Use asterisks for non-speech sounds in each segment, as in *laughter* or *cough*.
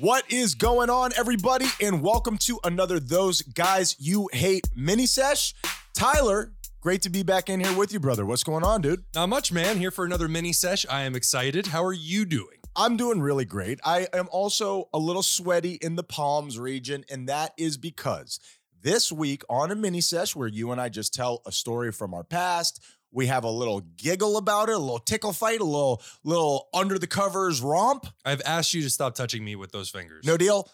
What is going on, everybody? And welcome to another Those Guys You Hate mini sesh. Tyler, great to be back in here with you, brother. What's going on, dude? Not much, man. Here for another mini sesh. I am excited. How are you doing? I'm doing really great. I am also a little sweaty in the palms region, and that is because this week on a mini sesh where you and I just tell a story from our past, we have a little giggle about it, a little tickle fight, a little little under the covers romp. I've asked you to stop touching me with those fingers. No deal.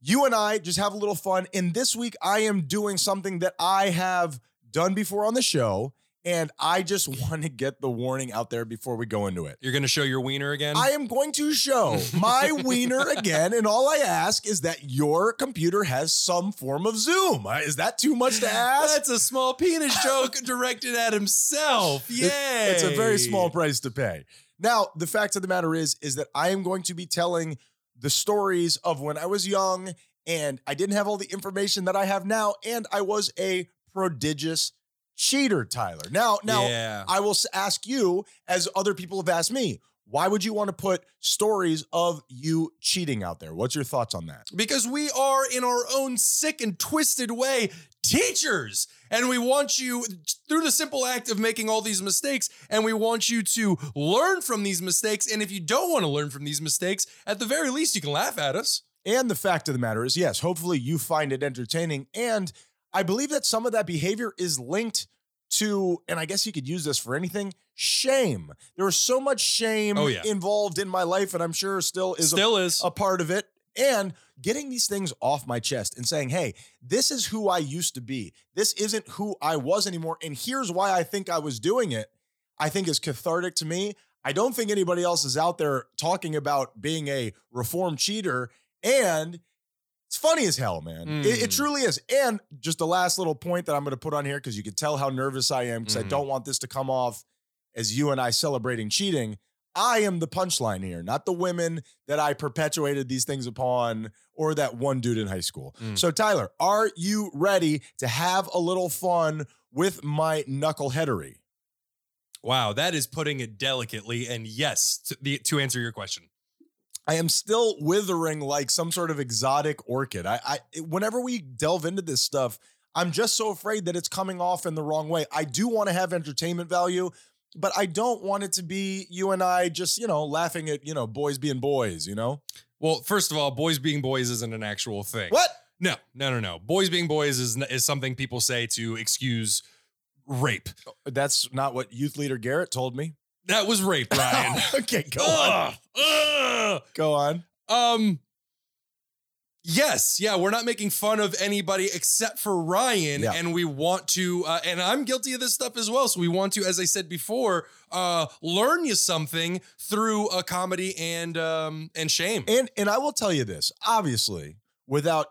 You and I just have a little fun. And this week I am doing something that I have done before on the show. And I just want to get the warning out there before we go into it. You're going to show your wiener again? I am going to show my *laughs* wiener again. And all I ask is that your computer has some form of Zoom. Uh, Is that too much to ask? That's a small penis joke directed at himself. Yay. It's a very small price to pay. Now, the fact of the matter is, is that I am going to be telling the stories of when I was young and I didn't have all the information that I have now, and I was a prodigious cheater, Tyler. Now, now yeah. I will ask you, as other people have asked me, why would you want to put stories of you cheating out there? What's your thoughts on that? because we are, in our own sick and twisted way, teachers. And we want you, through the simple act of making all these mistakes, and we want you to learn from these mistakes. And if you don't want to learn from these mistakes, at the very least, you can laugh at us. And the fact of the matter is, yes, hopefully you find it entertaining. And I believe that some of that behavior is linked to, and I guess you could use this for anything shame. There was so much shame Oh, yeah. involved in my life, and I'm sure still is a, Still is. a part of it. And getting these things off my chest and saying, hey, this is who I used to be. This isn't who I was anymore. And here's why I think I was doing it. I think is cathartic to me. I don't think anybody else is out there talking about being a reformed cheater. And it's funny as hell, man. It, it Mm. truly is. And just the last little point that I'm going to put on here, because you can tell how nervous I am, because I Mhm. don't want this to come off as you and I celebrating cheating. I am the punchline here, not the women that I perpetuated these things upon or that one dude in high school. Mm. So, Tyler, are you ready to have a little fun with my knuckleheadery? Wow, that is putting it delicately. And yes, to, the, to answer your question. I am still withering like some sort of exotic orchid. I, I whenever we delve into this stuff, I'm just so afraid that it's coming off in the wrong way. I do want to have entertainment value, but I don't want it to be you and I just, you know, laughing at, you know, boys being boys, you know? Well, first of all, boys being boys isn't an actual thing. What? No, no, no, no. Boys being boys is is something people say to excuse rape. Oh, that's not what youth leader Garrett told me. That was rape, Ryan. *laughs* okay, go on. Ugh. Go on. Um. Yes, yeah, we're not making fun of anybody except for Ryan, Yeah. and we want to, uh, and I'm guilty of this stuff as well. So we want to, as I said before, uh, learn you something through a comedy and um and shame. And and I will tell you this, obviously, without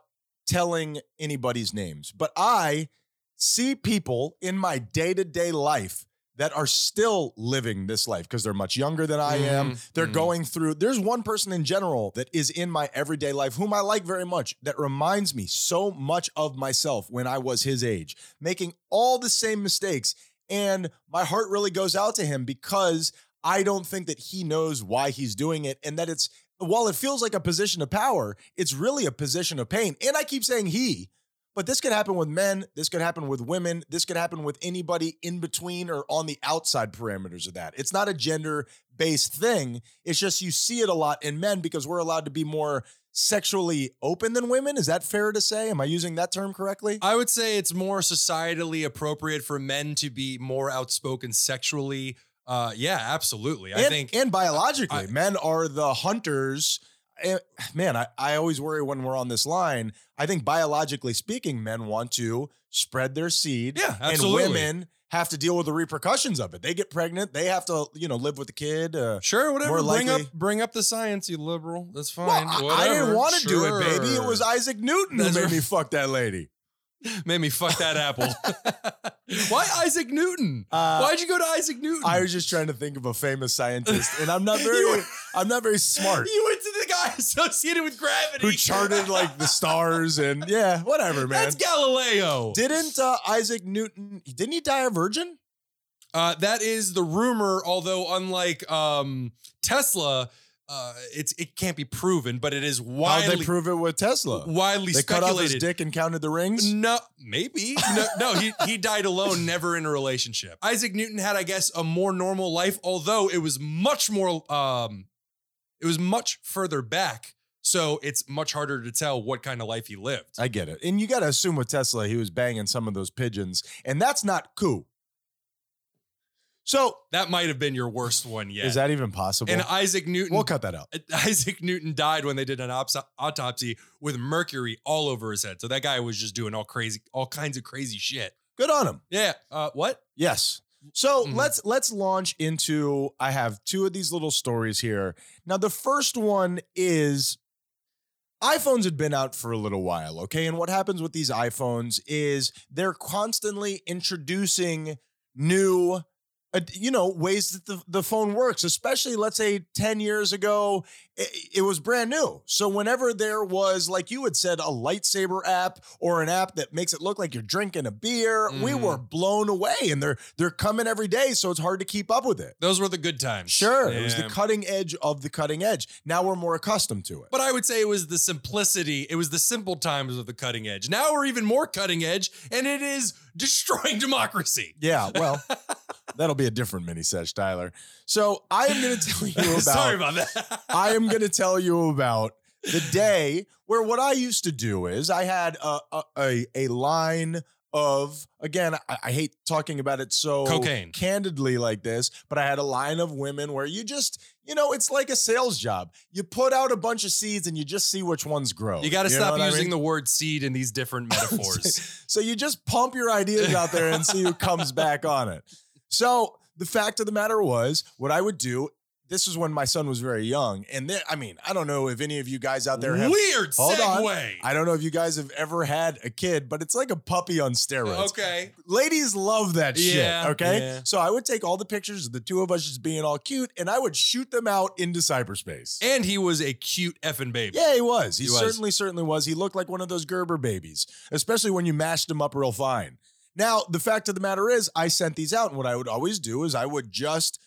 telling anybody's names, but I see people in my day-to-day life that are still living this life because they're much younger than I am. Mhm, They're mhm. going through there's one person in general that is in my everyday life whom I like very much that reminds me so much of myself when I was his age, making all the same mistakes and my heart really goes out to him because I don't think that he knows why he's doing it and that it's while it feels like a position of power, it's really a position of pain. And I keep saying he, but this could happen with men, this could happen with women, this could happen with anybody in between or on the outside parameters of that. It's not a gender based thing. It's just you see it a lot in men because we're allowed to be more sexually open than women. Is that fair to say? Am I using that term correctly? I would say it's more societally appropriate for men to be more outspoken sexually. Uh, yeah, absolutely. I think and biologically, I- men are the hunters. Eh, Man, I, I always worry when we're on this line. I think biologically speaking, men want to spread their seed. Yeah, absolutely. and women have to deal with the repercussions of it. They get pregnant, they have to, you know, live with the kid. Uh, Sure, whatever. Bring up bring up the science, you liberal. That's fine. well, I, I didn't want to do it, baby. It was Isaac Newton who made right. me fuck that lady. *laughs* made me fuck that apple. *laughs* Why Isaac Newton? Uh, Why'd you go to Isaac Newton? I was just trying to think of a famous scientist, and I'm not *laughs* very, were- I'm not very smart. you went to *laughs* associated with gravity Who charted like the stars and yeah, whatever, man. That's Galileo. Didn't uh, Isaac Newton? Didn't he die a virgin? Uh, that is the rumor. Although, unlike um, Tesla, uh, it's it can't be proven, but it is How'd widely they prove it with Tesla? widely They cut off his dick and counted the rings. No, maybe. No, no, he he died alone, never in a relationship. Isaac Newton had, I guess, a more normal life, although it was much more um it was much further back. So it's much harder to tell what kind of life he lived. I get it. And you got to assume with Tesla, he was banging some of those pigeons, and that's not cool. So, that might have been your worst one yet. is that even possible? and Isaac Newton we'll cut that out. *laughs* Isaac Newton died when they did an ops- autopsy with mercury all over his head. So that guy was just doing all crazy, all kinds of crazy shit. Good on him. Yeah. Uh, what? Yes. So Mhm. let's let's launch into. I have two of these little stories here. Now, the first one is iPhones had been out for a little while, okay? And what happens with these iPhones is they're constantly introducing new uh, you know ways that the, the phone works especially let's say 10 years ago it, it was brand new so whenever there was like you had said a lightsaber app or an app that makes it look like you're drinking a beer we Mhm. were blown away and they're they're coming every day so it's hard to keep up with it Those were the good times. sure it was the cutting edge of the cutting edge now we're more accustomed to it But I would say it was the simplicity, it was the simple times of the cutting edge. Now we're even more cutting edge, and it is *laughs* destroying democracy. yeah well *laughs* that'll be a different mini sesh tyler so i am going to tell you about *laughs* Sorry about that. *laughs* I am going to tell you about the day where what I used to do is I had a a, a, line of again I, I hate talking about it so Cocaine. candidly like this, but I had a line of women where you just you know it's like a sales job. You put out a bunch of seeds and you just see which ones grow. You got to stop what I using mean? the word seed in these different *laughs* metaphors. So you just pump your ideas out there and see who comes back on it. So the fact of the matter was, what I would do. This was when my son was very young, and then, I mean, I don't know if any of you guys out there have Weird Hold on. segue. I don't know if you guys have ever had a kid, but it's like a puppy on steroids. Okay. Ladies love that Yeah, shit. Okay. yeah. So I would take all the pictures of the two of us just being all cute and I would shoot them out into cyberspace. And he was a cute effing baby. yeah, he was. He, He was. certainly, certainly was. He looked like one of those Gerber babies, especially when you mashed him up real fine. Now, the fact of the matter is, I sent these out, and what I would always do is I would just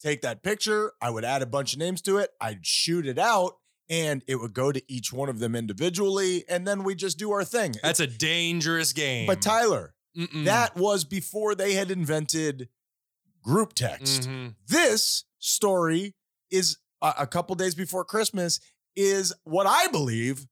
take that picture, I would add a bunch of names to it, I'd shoot it out, and it would go to each one of them individually, and then we just do our thing. That's a dangerous game. But Tyler, Mm-mm. that was before they had invented group text. Mhm. This story is a, a couple days before Christmas, is what I believe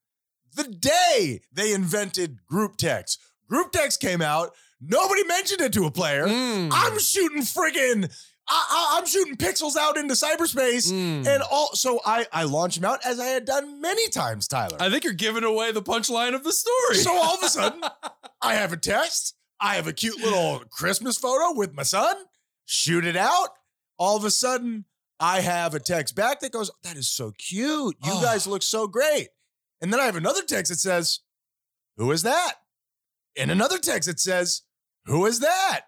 the day they invented group text. Group text came out, nobody mentioned it to a player. Mm. I'm shooting friggin' I, I, I'm shooting pixels out into cyberspace. Mm. And all so I I launched them out as I had done many times, Tyler. I think you're giving away the punchline of the story. So all of a sudden, *laughs* I have a text. I have a cute little Christmas photo with my son. Shoot it out. All of a sudden, I have a text back that goes, That is so cute. You Oh. guys look so great. And then I have another text that says, Who is that? And another text that says, Who is that?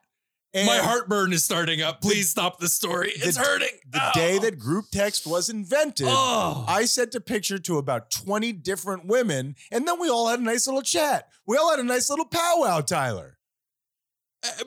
And My heartburn is starting up. Please stop the story. It's the- hurting. the Oh. day that group text was invented, Oh. I sent a picture to about 20 different women, and then we all had a nice little chat. We all had a nice little powwow, Tyler.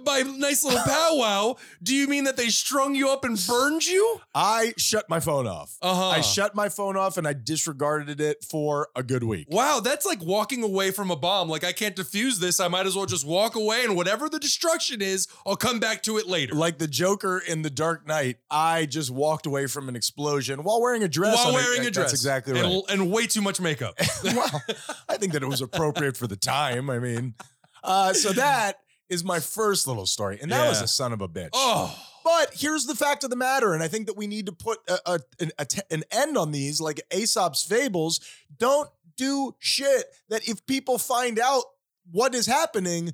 By nice little powwow, do you mean that they strung you up and burned you? I shut my phone off. Uh-huh. I shut my phone off and I disregarded it for a good week. Wow, that's like walking away from a bomb. Like I can't defuse this. I might as well just walk away and whatever the destruction is, I'll come back to it later. Like the Joker in The Dark Knight, I just walked away from an explosion while wearing a dress. While wearing a dress. That's exactly right. And, and way too much makeup. *laughs* wow, I think that it was appropriate for the time. I mean, uh, so that is my first little story, and that was a son of a bitch. oh. But here's the fact of the matter, and I think that we need to put a, a, an, a t- an end on these, like Aesop's fables. Don't do shit that if people find out what is happening,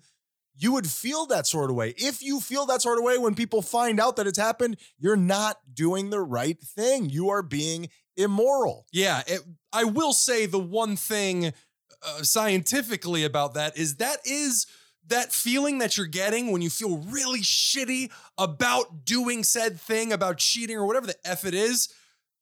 you would feel that sort of way. If you feel that sort of way when people find out that it's happened, you're not doing the right thing. You are being immoral. Yeah, it, I will say the one thing uh, scientifically about that is that is that feeling that you're getting when you feel really shitty about doing said thing, about cheating or whatever the F it is.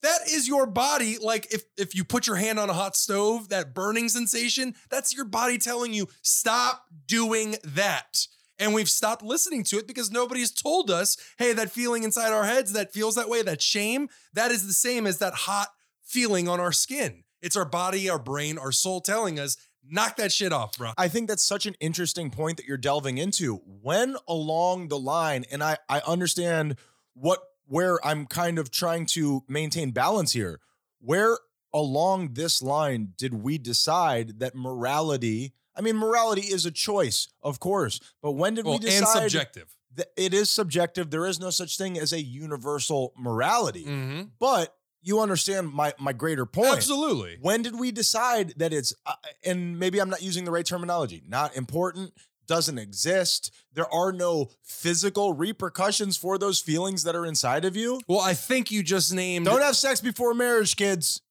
That is your body. Like if if you put your hand on a hot stove, that burning sensation, that's your body telling you, stop doing that. And we've stopped listening to it because nobody's told us, hey, that feeling inside our heads that feels that way, that shame, that is the same as that hot feeling on our skin. It's our body, our brain, our soul telling us, knock that shit off, bro. I think that's such an interesting point that you're delving into. When along the line, and I I understand what where I'm kind of trying to maintain balance here. Where along this line did we decide that morality? I mean, morality is a choice, of course, but when did well, we decide and subjective. that it is subjective? There is no such thing as a universal morality. Mm-hmm. But you understand my my greater point. Absolutely. When did we decide that it's, uh, and maybe I'm not using the right terminology, not important, doesn't exist? There are no physical repercussions for those feelings that are inside of you. Well, I think you just named Don't have sex before marriage, kids.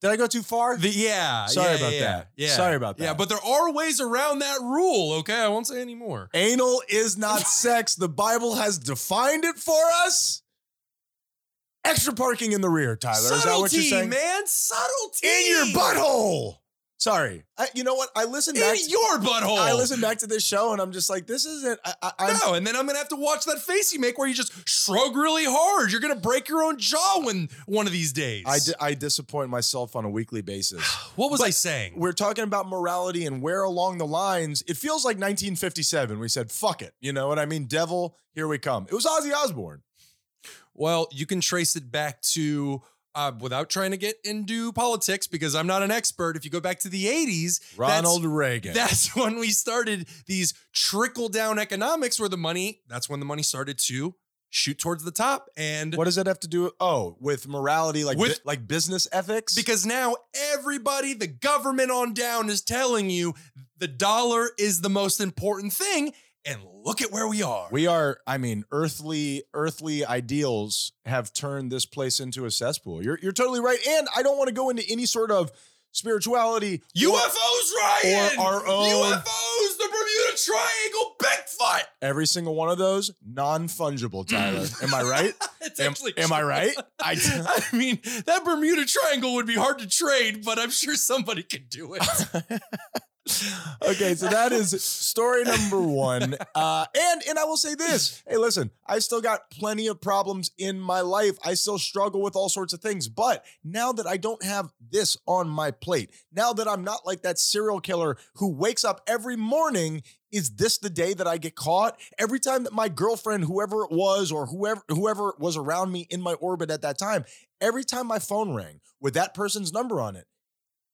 Did I go too far? the yeah. Sorry yeah, about yeah, that. Yeah. Sorry about that. Yeah, but there are ways around that rule. Okay, I won't say any more. Anal is not *laughs* sex. The Bible has defined it for us. Extra parking in the rear, Tyler. Subtlety, is that what you're saying? man. Subtlety In your butthole. Sorry. I, you know what? I listened back. In your butthole. I listened back to this show and I'm just like, this isn't. I, I, No, and then I'm gonna have to watch that face you make where you just shrug really hard. You're gonna break your own jaw when one of these days. I, di- I disappoint myself on a weekly basis. *sighs* what was But I saying? We're talking about morality and where along the lines, it feels like 1957. We said, fuck it. You know what I mean? Devil, here we come. It was Ozzy Osbourne. Well, you can trace it back to uh, without trying to get into politics because I'm not an expert. If you go back to the 80s, Ronald Reagan. that's *laughs* when we started these trickle down economics where the money, that's when the money started to shoot towards the top. And what does that have to do? Oh, with morality, like With- bi- like business ethics. because now everybody, the government on down is telling you the dollar is the most important thing. And look at where we are. we are, I mean, earthly earthly ideals have turned this place into a cesspool. You're you're totally right, and I don't want to go into any sort of spirituality. or- UFOs, Ryan! or our own- UFOs, the Bermuda Triangle, Bigfoot! every single one of those non fungible. Mm. Tyler, am I right? *laughs* It's Am, actually am I right? I, *laughs* I mean, that Bermuda Triangle would be hard to trade, but I'm sure somebody could do it. *laughs* okay, so that is story number one. Uh, and and I will say this: Hey, listen, I still got plenty of problems in my life. I still struggle with all sorts of things. But now that I don't have this on my plate, now that I'm not like that serial killer who wakes up every morning. Is this the day that I get caught? Every time that my girlfriend, whoever it was, or whoever whoever was around me in my orbit at that time, every time my phone rang with that person's number on it,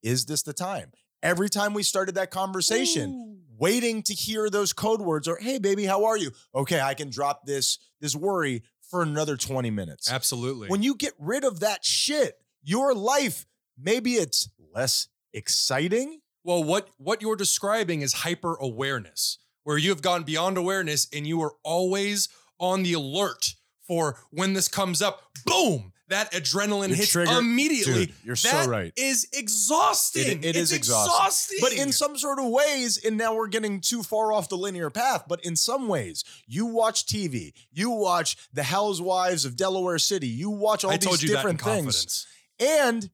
is this the time? Every time we started that conversation, waiting to hear those code words or hey baby, how are you? Okay, I can drop this this worry for another 20 minutes. Absolutely. When you get rid of that shit, your life maybe it's less exciting. well, what what you're describing is hyper awareness, where you have gone beyond awareness and you are always on the alert for when this comes up. Boom! That adrenaline You're hits triggered- immediately. Dude, you're so right. Is exhausting. It- it is exhausting. exhausting. But in some sort of ways, and now we're getting too far off the linear path, but in some ways, you watch TV, you watch The Housewives of Delaware City, you watch all I these told you that in different things. confidence. And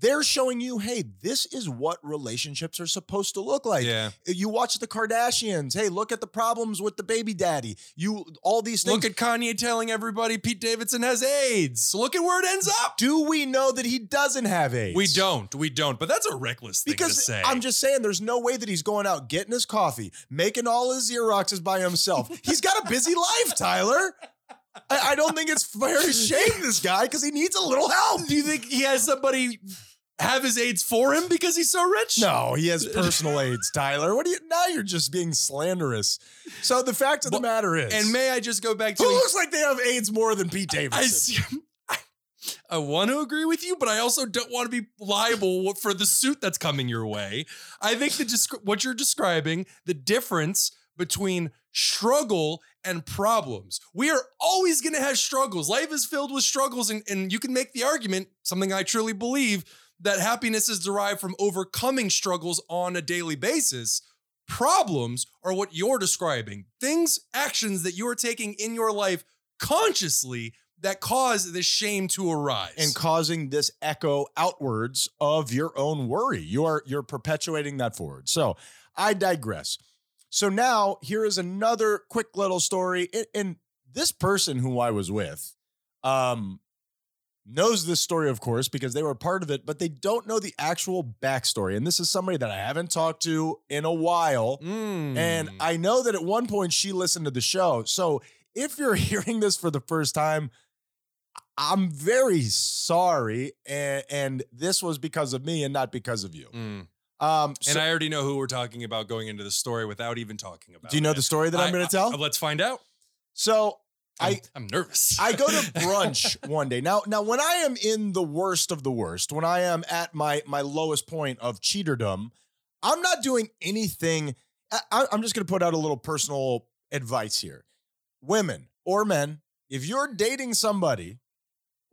they're showing you, hey, this is what relationships are supposed to look like. yeah. You watch the Kardashians. Hey, look at the problems with the baby daddy. You all these things. Look at Kanye telling everybody Pete Davidson has AIDS. Look at where it ends up. Do we know that he doesn't have AIDS? We don't. We don't. But that's a reckless thing to say. I'm just saying, there's no way that he's going out getting his coffee, making all his Xeroxes by himself. he's got a busy *laughs* life, Tyler. I, I don't think it's fair to shame this guy because he needs a little help. Do you think he has somebody have his AIDS for him because he's so rich? No, he has personal aides, Tyler. What do you now? You're just being slanderous. So the fact of the Well, matter is, And may I just go back to who looks like they have AIDS more than Pete I, Davidson? see- *laughs* I, I want to agree with you, but I also don't want to be liable for the suit that's coming your way. I think the descri- what you're describing, the difference between struggle and problems. We are always going to have struggles. Life is filled with struggles, and, and you can make the argument, something I truly believe, that happiness is derived from overcoming struggles on a daily basis. Problems are what you're describing. Things, actions that you are taking in your life consciously that cause this shame to arise. and causing this echo outwards of your own worry. You are you're perpetuating that forward. So I digress. So now here is another quick little story. And, this person who I was with, um, knows this story, of course, because they were part of it, but they don't know the actual backstory. And this is somebody that I haven't talked to in a while. And Mm. I know that at one point she listened to the show. So if you're *laughs* hearing this for the first time, I'm very sorry. And, and this was because of me and not because of you. Mm. Um, And I already know who we're talking about going into the story without even talking about. do you know it. the story that I, am going to tell? I- let's find out. so I'm, I I'm nervous. *laughs* I go to *laughs* brunch one day. Now, now when I am in the worst of the worst, when I am at my my lowest point of cheaterdom, I'm not doing anything. I- I'm just going to put out a little personal advice here. Women or men, if you're dating somebody,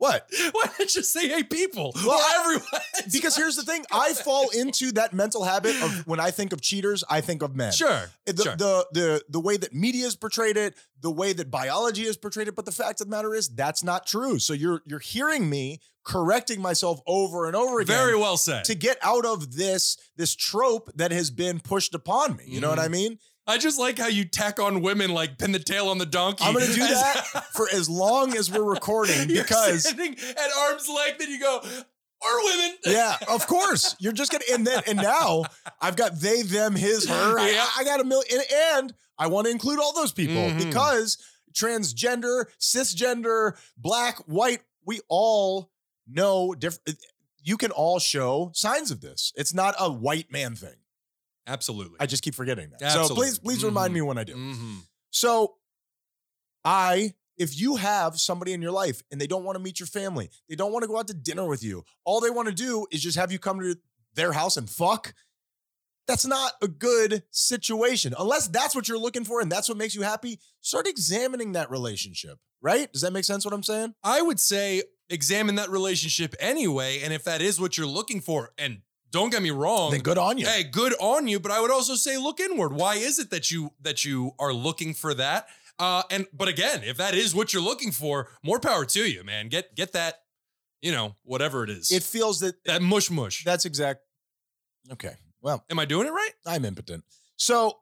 what? *laughs* Why not just say, "Hey, people"? Well, I- *laughs* everyone. *laughs* Because here's the thing: I fall into that mental habit of when I think of cheaters, I think of men. sure, The, sure. the the the way that media has portrayed it, the way that biology is portrayed it, but the fact of the matter is that's not true. So you're you're hearing me correcting myself over and over again Very well said. to get out of this this trope that has been pushed upon me. You know what Mm-hmm. I mean? I just like how you tack on women like pin the tail on the donkey. I'm going to do *laughs* As- that for as long as we're recording *laughs* You're because at arm's length and you go, or women. *laughs* yeah, of course. You're just gonna and then and now I've got they, them, his, her. I- Yeah. I, got a million and, and I want to include all those people Mhm. because transgender, cisgender, black, white, we all know different you can all show signs of this. It's not a white man thing. Absolutely. I just keep forgetting that. So please, please remind Mhm. me when I do. Mhm. So I, if you have somebody in your life and they don't want to meet your family, they don't want to go out to dinner with you, all they want to do is just have you come to their house and fuck. That's not a good situation. Unless that's what you're looking for and that's what makes you happy, start examining that relationship, right? Does that make sense what I'm saying? I would say examine that relationship anyway. And if that is what you're looking for, and don't get me wrong, Then good on you. Hey, good on you. But I would also say look inward. Why is it that you that you are looking for that? Uh, and but again, if that is what you're looking for, more power to you, man. Get get that, you know, whatever it is. It feels that that mush mush. that's exact. Okay. Well, Am I doing it right? I'm impotent. So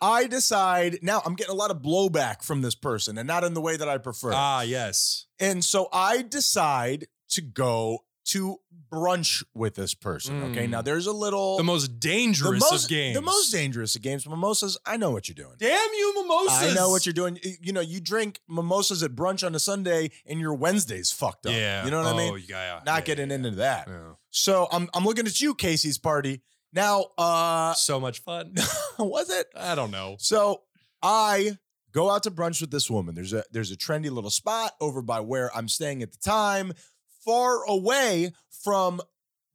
I decide now I'm getting a lot of blowback from this person and not in the way that I prefer. Ah, yes. and so I decide to go to brunch with this person. Okay. Mm. Now there's a little The most dangerous the most, of games. The most dangerous of games. Mimosas, I know what you're doing. Damn you, mimosas. I know what you're doing. You know, you drink mimosas at brunch on a Sunday and your Wednesday's fucked up. Yeah. You know what I Oh, mean? Yeah. Not yeah, getting yeah, into that. So I'm I'm looking at you, Casey's party. Now, uh So much fun. *laughs* was it? I don't know. So I go out to brunch with this woman. There's a there's a trendy little spot over by where I'm staying at the time, far away from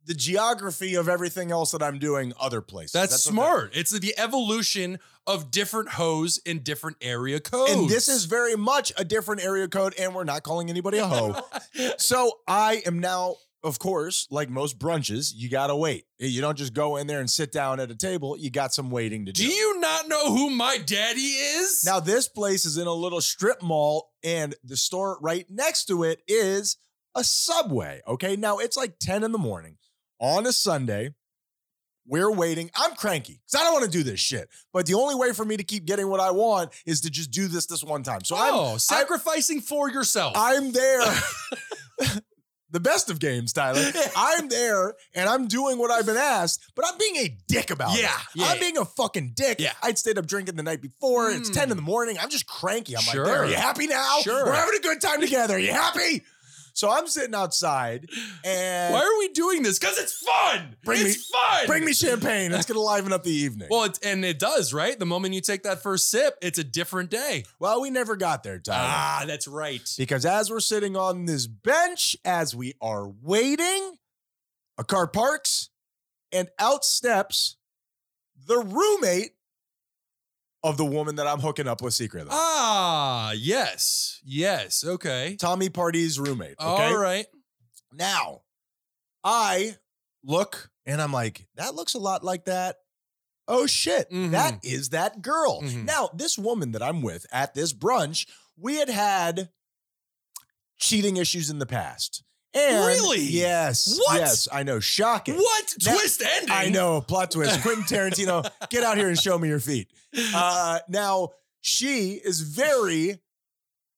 the geography of everything else that I'm doing other places. That's, okay. smart. It's the evolution of different hoes in different area codes. And this is very much a different area code, and we're not calling anybody a hoe. *laughs* so I am now, of course, like most brunches, you gotta wait. You don't just go in there and sit down at a table. You got some waiting to do. Do you not know who my daddy is? Now, this place is in a little strip mall, and the store right next to it is a subway. Okay. Now it's like 10 in the morning on a Sunday. We're waiting. I'm cranky because I don't want to do this shit. But the only way for me to keep getting what I want is to just do this this one time. So I'm oh, sacrificing for yourself. I'm there. *laughs* *laughs* the best of games, Tyler. *laughs* I'm there and I'm doing what I've been asked, but I'm being a dick about Yeah, it. yeah, I'm yeah. being a fucking dick. Yeah. I'd stayed up drinking the night before. It's Mm. 10 in the morning. I'm just cranky. I'm Sure. like, there, are you happy now? Sure. We're having a good time together. Are you happy? So I'm sitting outside and Why are we doing this? Because it's fun. Bring it's fun. bring me champagne. It's going to liven up the evening. Well, it, and it does, right? The moment you take that first sip, it's a different day. well, we never got there, Tyler. Ah, that's right. Because as we're sitting on this bench, as we are waiting, a car parks and out steps the roommate of the woman that I'm hooking up with secretly. Ah, yes. Yes. Okay. Tommy Party's roommate. Okay. All right. Now, I look and I'm like, that looks a lot like that. Oh shit, Mhm. that is that girl. Mhm. Now, this woman that I'm with at this brunch, we had had cheating issues in the past. And Really? Yes. What? Yes, I know. Shocking. What? Now- Twist ending. I know. Plot twist. Quentin Tarantino, *laughs* get out here and show me your feet. Uh, now, she is very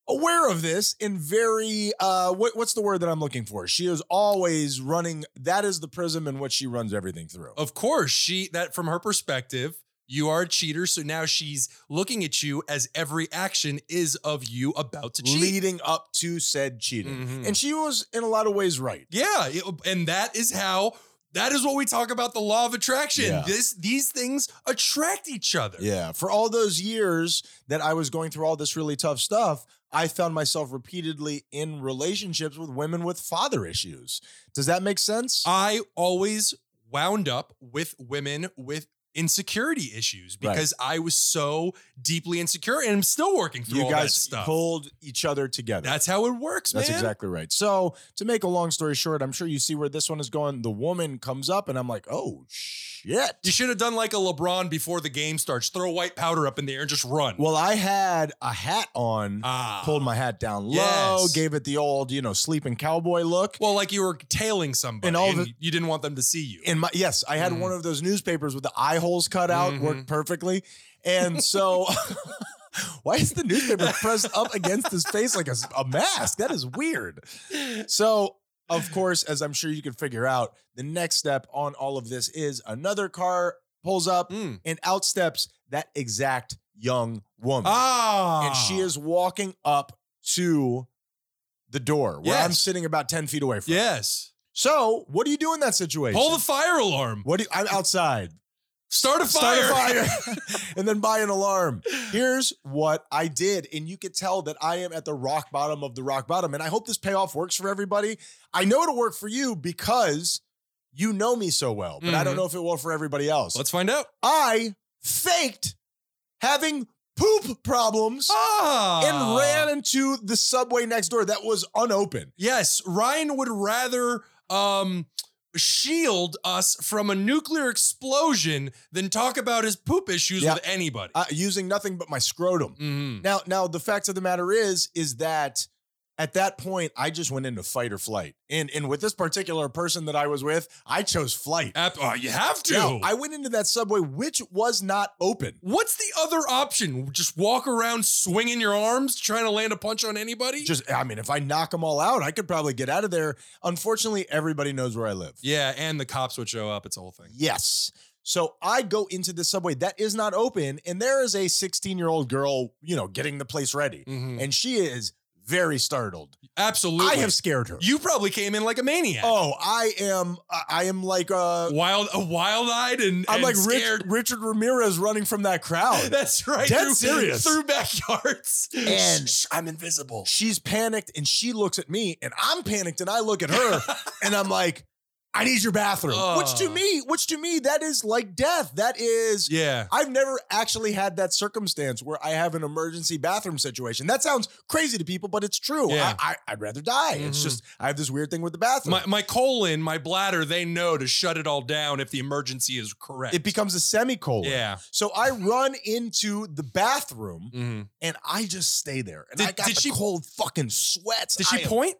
aware of this and very uh what, what's the word that I'm looking for? She is always running that is the prism in which she runs everything through. Of course, she that from her perspective, you are a cheater. So now she's looking at you as every action is of you about to cheat. leading up to said cheating. Mhm. And she was in a lot of ways right. Yeah, it- and that is how that is what we talk about the law of attraction. Yeah. This these things attract each other. Yeah. For all those years that I was going through all this really tough stuff, I found myself repeatedly in relationships with women with father issues. Does that make sense? I always wound up with women with insecurity issues Right. because I was so deeply insecure and I'm still working through you all that guys stuff. pulled each other together. That's how it works, That's man. exactly right. So, to make a long story short, I'm sure you see where this one is going. The woman comes up, and I'm like, oh, shit. You should have done like a LeBron before the game starts. Throw white powder up in the air and just run. Well, I had a hat on, ah. pulled my hat down low, Yes. gave it the old, you know, sleeping cowboy look. Well, like you were tailing somebody And and, all of it- you didn't want them to see you. In my yes, I had Mhm. one of those newspapers with the eye holes cut out, Mhm. worked perfectly. And so *laughs* *laughs* why is the newspaper pressed up against his face like a mask? That is weird. So, of course, as I'm sure you can figure out, the next step on all of this is another car pulls up Mm. and out steps that exact young woman. Ah. And she is walking up to the door where I'm sitting about 10 feet away from. Yes. So, what do you do in that situation? Pull the fire alarm. what do you, I'm outside. Start a fire. Start a fire *laughs* *laughs* and then buy an alarm. Here's what I did. And you could tell that I am at the rock bottom of the rock bottom. And I hope this payoff works for everybody. I know it'll work for you because you know me so well, but I don't Mhm. know if it will for everybody else. Let's find out. I faked having poop problems Ah. and ran into the subway next door that was unopened. Yes, Ryan would rather um shield us from a nuclear explosion than talk about his poop issues Yeah. with anybody. Uh, using nothing but my scrotum. Mhm. Now, now the fact of the matter is, is that at that point, I just went into fight or flight. And and with this particular person that I was with, I chose flight. Ap- oh, you have to. Now, I went into that subway, which was not open. What's the other option? Just walk around swinging your arms, trying to land a punch on anybody? Just, I mean, if I knock them all out, I could probably get out of there. Unfortunately, everybody knows where I live. yeah, and the cops would show up. It's a whole thing. Yes. So I go into the subway that is not open, and there is a 16 year old girl, you know, getting the place ready. Mhm. And she is very startled. Absolutely. I have scared her. You probably came in like a maniac. Oh, I am. I- I am like a wild, a wild eyed, and I'm and like Rich. Richard Ramirez running from that crowd. *laughs* That's right. Dead through, serious. Through backyards. And- Shh, I'm invisible. She's panicked and she looks at me, and I'm panicked and I look at her, *laughs* and I'm like, I need your bathroom. Which to Oh. me, which to me, that is like death. That is. Yeah. I've never actually had that circumstance where I have an emergency bathroom situation. That sounds crazy to people, but it's true. Yeah. I, would rather die. It's Mhm. just I have this weird thing with the bathroom. My, my colon, my bladder, they know to shut it all down if the emergency is correct. it becomes a semicolon. Yeah. So I run into the bathroom Mhm. and I just stay there. And Did- I got did the she- cold fucking sweats. Did she I point?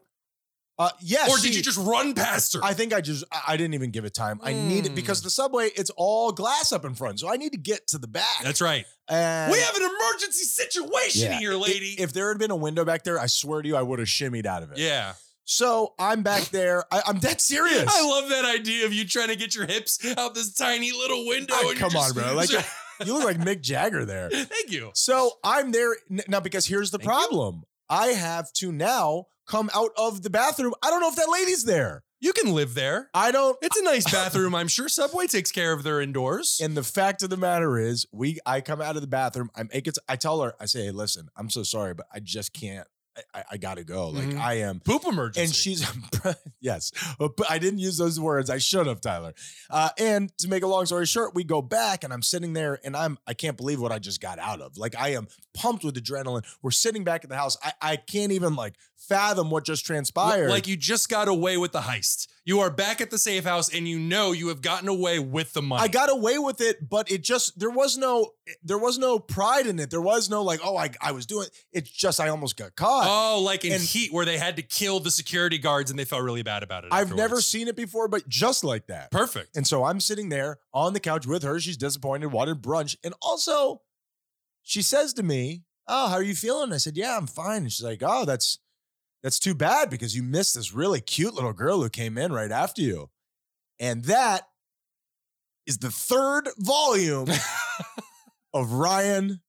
Uh, yes. or did she- you just run past her? I think I just I I didn't even give it time. I need it Mm. because the subway it's all glass up in front, so I need to get to the back. That's right. And we have an emergency situation yeah, here, i- lady. If, there had been a window back there, I swear to you, I would have shimmied out of it. yeah. So I'm back there. I, I'm dead serious. I love that idea of you trying to get your hips out this tiny little window. Ah, and you're come on, just- bro. Like *laughs* you look like Mick Jagger there. Thank you. So I'm there now because here's the Thank you. problem. I have to now come out of the bathroom. I don't know if that lady's there. You can live there. I don't. It's a nice bathroom, I'm sure. Subway takes care of their indoors. And the fact of the matter is, we I come out of the bathroom. I'm make it. I tell her, I say, hey, listen, I'm so sorry, but I just can't. I, I, I gotta go. Like Mhm. I am. Poop emergency. And she's *laughs* yes, but I didn't use those words. I should have, Tyler. Uh, and to make a long story short, we go back, and I'm sitting there, and I'm I can't believe what I just got out of. Like I am pumped with adrenaline. We're sitting back at the house. I I can't even like fathom what just transpired. Like you just got away with the heist. You are back at the safe house and you know you have gotten away with the money. I got away with it, but it just there was no there was no pride in it. There was no like, oh, I I was doing. It's just I almost got caught. Oh, like in And- Heat where they had to kill the security guards and they felt really bad about it. I've never seen it before, but just like that. Perfect. And so I'm sitting there on the couch with her. She's disappointed, wanted brunch. And also, she says to me, "Oh, how are you feeling?" I said, "Yeah, I'm fine." And she's like, "Oh, that's that's too bad because you missed this really cute little girl who came in right after you." And that is the third volume of Ryan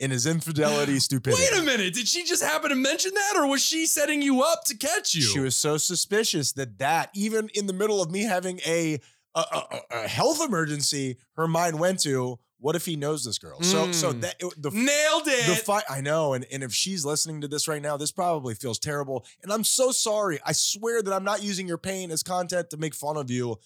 in his infidelity stupidity. *laughs* Wait a minute. Did she just happen to mention that, or was she setting you up to catch you? She was so suspicious that that even in the middle of me having a a, a, a health emergency, her mind went to what if he knows this girl? So so Mm. that it- the nailed it. the fight I know, and, and if she's listening to this right now, this probably feels terrible. And I'm so sorry. I swear that I'm not using your pain as content to make fun of you.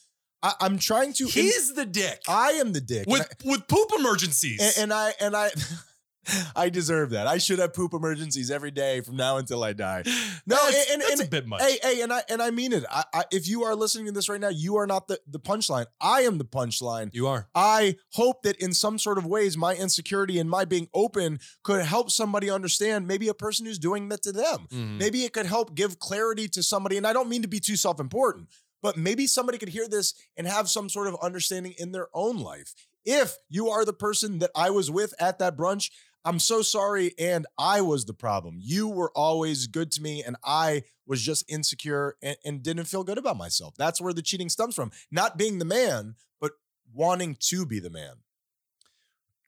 I, I'm trying to. He's the dick I am the dick. and with with poop emergencies. and, and I and I *laughs* *laughs* I deserve that. I should have poop emergencies every day from now until I die. No, that's, and- that's and- a bit much. Hey, hey, and I and I mean it. I, I, if you are listening to this right now, you are not the the punchline. I am the punchline. you are. I hope that in some sort of ways, my insecurity and my being open could help somebody understand. Maybe a person who's doing that to them. Mhm. Maybe it could help give clarity to somebody. And I don't mean to be too self important, but maybe somebody could hear this and have some sort of understanding in their own life. If you are the person that I was with at that brunch, I'm so sorry. And I was the problem. You were always good to me, and I was just insecure and, and didn't feel good about myself. That's where the cheating stems from. Not being the man, but wanting to be the man.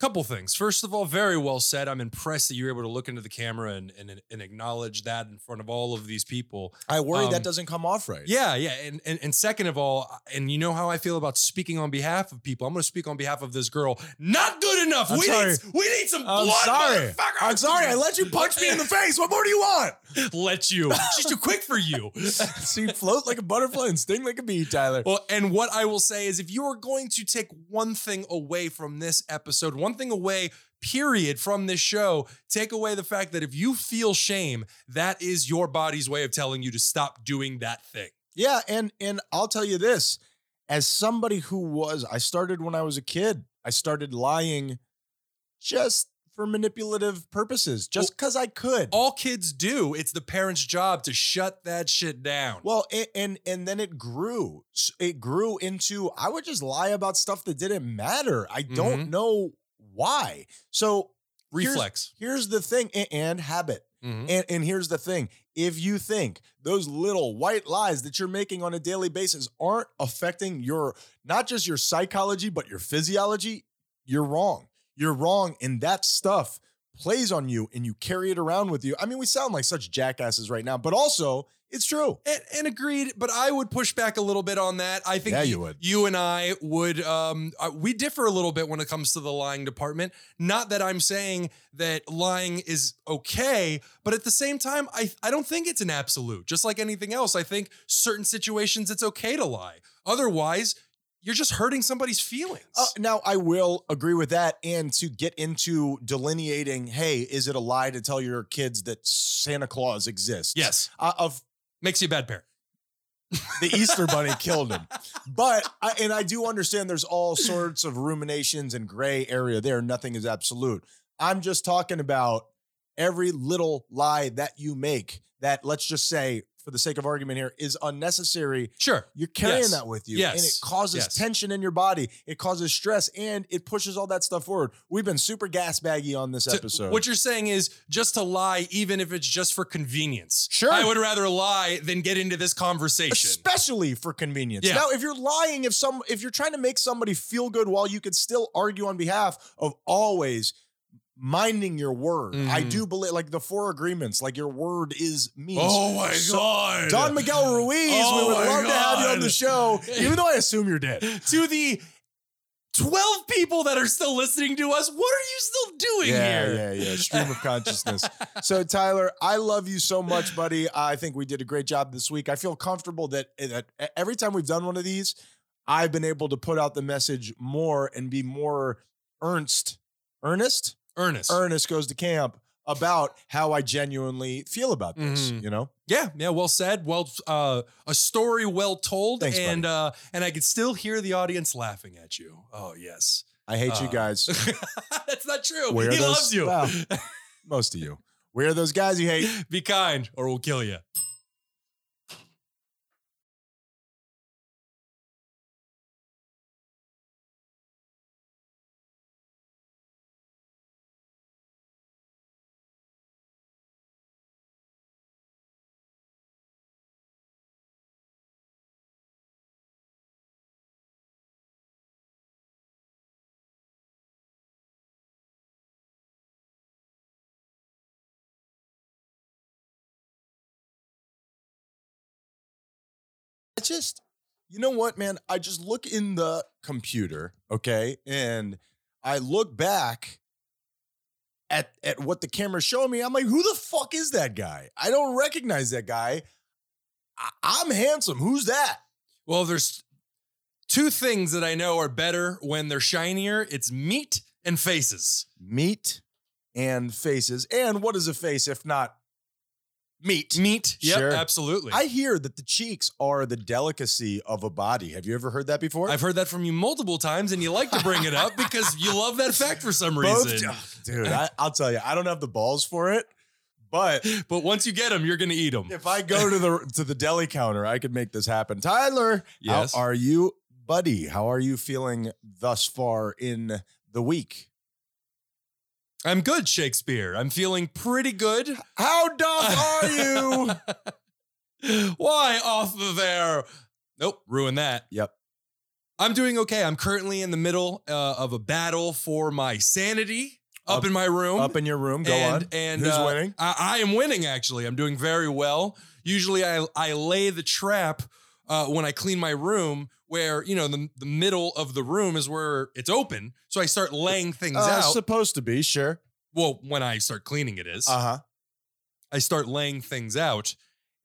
Couple things. First of all, very well said. I'm impressed that you're able to look into the camera and and, and acknowledge that in front of all of these people. I worry Um, that doesn't come off right. Yeah, yeah. And, and and second of all, and you know how I feel about speaking on behalf of people. I'm going to speak on behalf of this girl. Not good enough. I'm we sorry. need we need some I'm blood. sorry. motherfucker. I'm sorry. I let you punch me in the *laughs* face. What more do you want? let you. She's too quick for you. *laughs* See, float like a butterfly and sting like a bee, Tyler. Well, and what I will say is if you are going to take one thing away from this episode, one thing away, period, from this show, take away the fact that if you feel shame, that is your body's way of telling you to stop doing that thing. Yeah, and and I'll tell you this, as somebody who was, I started when I was a kid. I started lying just for manipulative purposes, just because I could. All kids do, it's the parent's job to shut that shit down. Well, and, and and then it grew. It grew into I would just lie about stuff that didn't matter. I don't Mhm. know why. So Reflex. Here's the thing, a- and habit. Mhm. And, and here's the thing if you think those little white lies that you're making on a daily basis aren't affecting your, not just your psychology, but your physiology, you're wrong. You're wrong. And that stuff plays on you and you carry it around with you. I mean, we sound like such jackasses right now, but also it's true. And, and agreed, but I would push back a little bit on that. I think Yeah, you would. You and I would. Um, uh, we differ a little bit when it comes to the lying department. Not that I'm saying that lying is okay, but at the same time, I I don't think it's an absolute. Just like anything else, I think certain situations it's okay to lie. Otherwise, you're just hurting somebody's feelings. Uh, now, I will agree with that. And to get into delineating, hey, is it a lie to tell your kids that Santa Claus exists? yes, Uh, of makes you a bad parent. the Easter *laughs* Bunny killed him. But I, and I do understand there's all sorts of ruminations and gray area there. Nothing is absolute. I'm just talking about every little lie that you make that let's just say for the sake of argument here is unnecessary. Sure. You're carrying Yes. that with you and it causes Yes. tension in your body. It causes stress and it pushes all that stuff forward. We've been super gas baggy on this To- episode. What you're saying is just to lie, even if it's just for convenience. Sure. I would rather lie than get into this conversation. especially for convenience. Yeah. Now, if you're lying, if some if you're trying to make somebody feel good while you could still argue on behalf of always minding your word. I Mhm. do believe like the four agreements, like your word is means. Oh my So- god. Don Miguel Ruiz, Oh we would my love to have you on the show, even though I assume you're dead. *laughs* to the 12 people that are still listening to us, what are you still doing Yeah, here? yeah, yeah. Stream of consciousness. *laughs* So, Tyler, I love you so much, buddy. I think we did a great job this week. I feel comfortable that, that every time we've done one of these, I've been able to put out the message more and be more earnest, earnest, Ernest. earnest goes to camp about how I genuinely feel about this. Mhm. You know, yeah, yeah, well said. Well uh a story well told Thanks, and uh and I could still hear the audience laughing at you. Oh, yes. I hate you Uh, guys. *laughs* That's not true. He those- loves you. well, most of you. Where are those guys you hate? *laughs* Be kind or we'll kill you. Just, you know what, man? I just look in the computer, okay, and I look back at at what the camera's showing me. I'm like, who the fuck is that guy? I don't recognize that guy. I, I'm handsome. Who's that? Well, there's two things that I know are better when they're shinier. It's meat and faces. Meat and faces. And what is a face if not meat? Meat. Yep, Sure. absolutely. I hear that the cheeks are the delicacy of a body. Have you ever heard that before? I've heard that from you multiple times, and you like to bring it up because you love that fact for some Both- reason. dude. I, I'll tell you, I don't have the balls for it, but *laughs* But once you get them, you're going to eat them. if I go to the *laughs* to the deli counter, I could make this happen. Tyler, Yes. how are you, buddy? How are you feeling thus far in the week? I'm good, Shakespeare. I'm feeling pretty good. How doth are you? *laughs* Why off of there? Nope, ruin that. yep. I'm doing okay. I'm currently in the middle uh, of a battle for my sanity up, Up- in my room. Up in your room. Go and, on. And Who's uh, winning? I, I am winning. Actually, I'm doing very well. Usually, I I lay the trap uh, when I clean my room, where you know the the middle of the room is where it's open. So I start laying things Uh, out. supposed to be sure. well, when I start cleaning, it is. Uh huh. I start laying things out,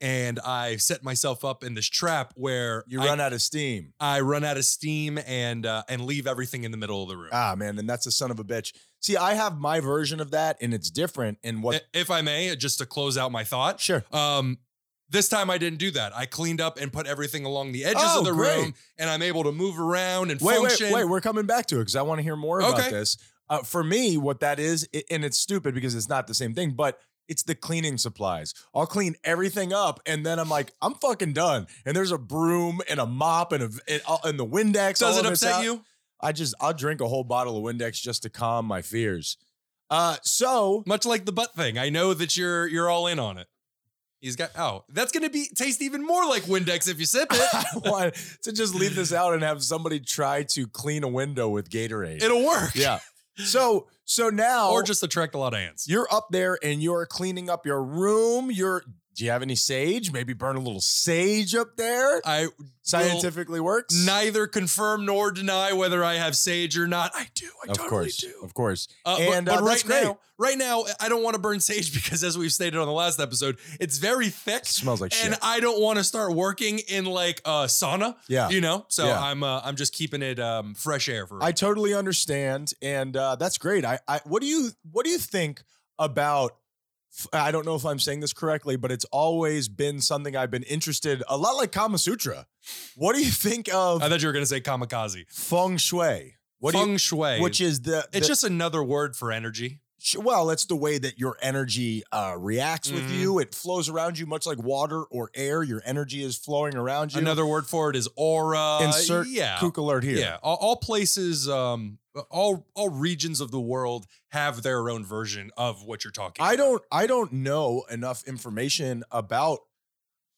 and I set myself up in this trap where You I, run out of steam. I run out of steam and uh, and leave everything in the middle of the room. Ah, man, and that's a son of a bitch. See, I have my version of that, and it's different. And what? If I may, just to close out my thought, sure. Um, this time I didn't do that. I cleaned up and put everything along the edges Oh, of the great. room, and I'm able to move around and Wait, function. wait, wait. We're coming back to it because I want to hear more about Okay. this. Uh, for me, what that is, and it's stupid because it's not the same thing, but it's the cleaning supplies. I'll clean everything up, and then I'm like, I'm fucking done. And there's a broom and a mop and a and, uh, and the Windex. all Does it upset out. you? I just I'll drink a whole bottle of Windex just to calm my fears. Uh, so Much like the butt thing, I know that you're you're all in on it. He's got oh, that's gonna be taste even more like Windex if you sip it. *laughs* I want to just leave this out and have somebody try to clean a window with Gatorade. It'll work. yeah. So so now Or just attract a lot of ants. you're up there and you're cleaning up your room. You're do you have any sage? Maybe burn a little sage up there. I Scientifically works. neither confirm nor deny whether I have sage or not. I do. I of totally course, do. of course. Uh, And, but, uh, but that's right great. now, right now, I don't want to burn sage *laughs* because, as we've stated on the last episode, it's very thick, smells like and shit. I don't want to start working in like a sauna. Yeah. you know. So Yeah. I'm uh, I'm just keeping it um, fresh air for. I totally understand, and uh, that's great. I, I, what do you, what do you think about? I don't know if I'm saying this correctly, but it's always been something I've been interested. A lot like Kama Sutra. What do you think of I thought you were gonna say kamikaze. feng shui? What do Feng you, shui, which is the, it's just another word for energy. well, it's the way that your energy uh, reacts with Mhm. you. It flows around you, much like water or air. Your energy is flowing around you. Another word for it is aura. insert yeah, kook alert here. Yeah, all, all places, um, all all regions of the world have their own version of what you're talking. I about. don't I don't know enough information about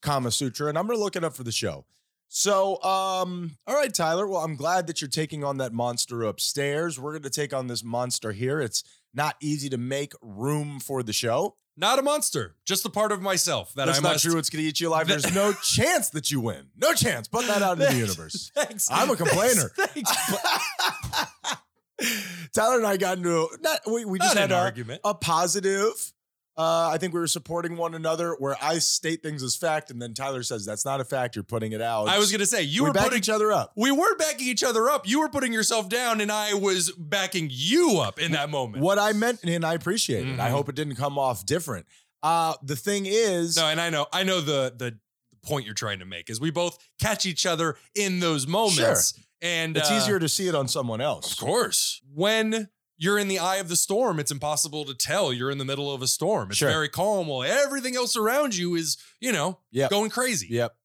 Kama Sutra, and I'm gonna look it up for the show. So, um, all right, Tyler. Well, I'm glad that you're taking on that monster upstairs. We're gonna take on this monster here. It's not easy to make room for the show. Not a monster, just a part of myself that That's I not must. true. It's gonna eat you alive. There's no *laughs* chance that you win. No chance. Put that out into the universe. Thanks. I'm a complainer. Thanks. *laughs* *laughs* Tyler and I got into a, not we, we just Not had an a, argument. a positive. Uh, I think we were supporting one another where I state things as fact, and then Tyler says that's not a fact. You're putting it out. I was gonna say you we were back putting each other up. we were backing each other up. You were putting yourself down, and I was backing you up in that moment. What I meant, and I appreciate it. I Mhm. hope it didn't come off different. Uh, the thing is, No, and I know, I know the the point you're trying to make is we both catch each other in those moments, and it's uh, easier to see it on someone else. Of course. When you're in the eye of the storm, it's impossible to tell you're in the middle of a storm. It's Sure. very calm while everything else around you is, you know, Yep. going crazy. Yep.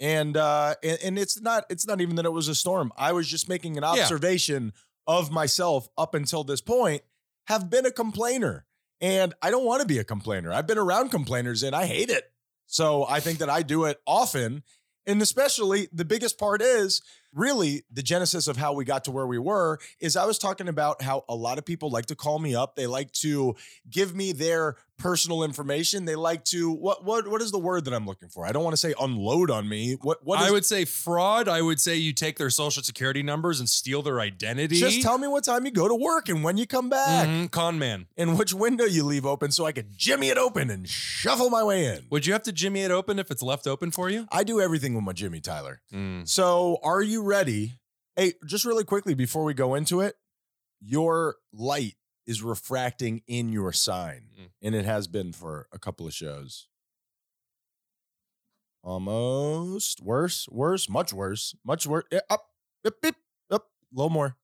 And uh and, and it's not it's not even that it was a storm. I was just making an observation of myself up until this point have been a complainer. And I don't want to be a complainer. I've been around complainers and I hate it. So I think that I do it often. And especially the biggest part is really the genesis of how we got to where we were is I was talking about how a lot of people like to call me up. They like to give me their personal information. They like to what what what is the word that I'm looking for? I don't want to say unload on me. What what is I would say fraud. I would say you take their social security numbers and steal their identity. just tell me what time you go to work and when you come back Mhm, con man. and which window you leave open so I could jimmy it open and shuffle my way in. Would you have to jimmy it open if it's left open for you? I do everything with my Jimmy Tyler. Mm. So, are you ready? Hey, just really quickly before we go into it, your light is refracting in your sign, Mm. and it has been for a couple of shows. Almost worse, worse, much worse, much worse. Yeah, up, up, up, up, a little more,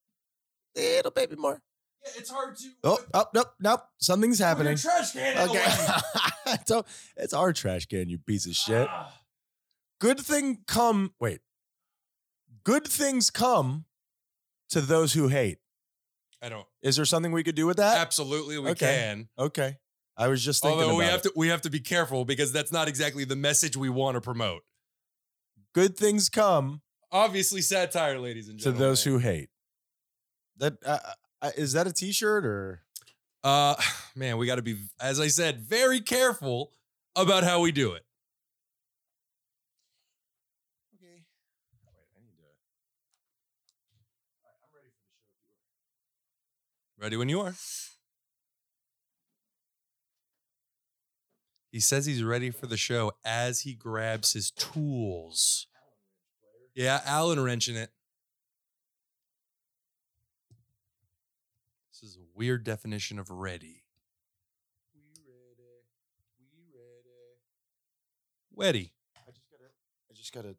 little baby more. Yeah, it's hard to. Oh, up, up, nope, something's happening. trash can Okay, so *laughs* it's our trash can, you piece of shit. good thing come wait good things come to those who hate I don't. is there something we could do with that Absolutely, we Okay. can. okay i was just thinking Although we have it. to, we have to be careful because that's not exactly the message we want to promote. good things come Obviously, satire, ladies and gentlemen. to those who hate that uh, uh, is that a t-shirt or Uh, *sighs* man, we got to be, as I said, very careful about how we do it. okay wait i need to i'm ready for the show Ready when you are. He says he's ready for the show as he grabs his tools. Yeah, Allen wrenching it. This is a weird definition of ready. We ready. We ready. Weddy. i just gotta i just gotta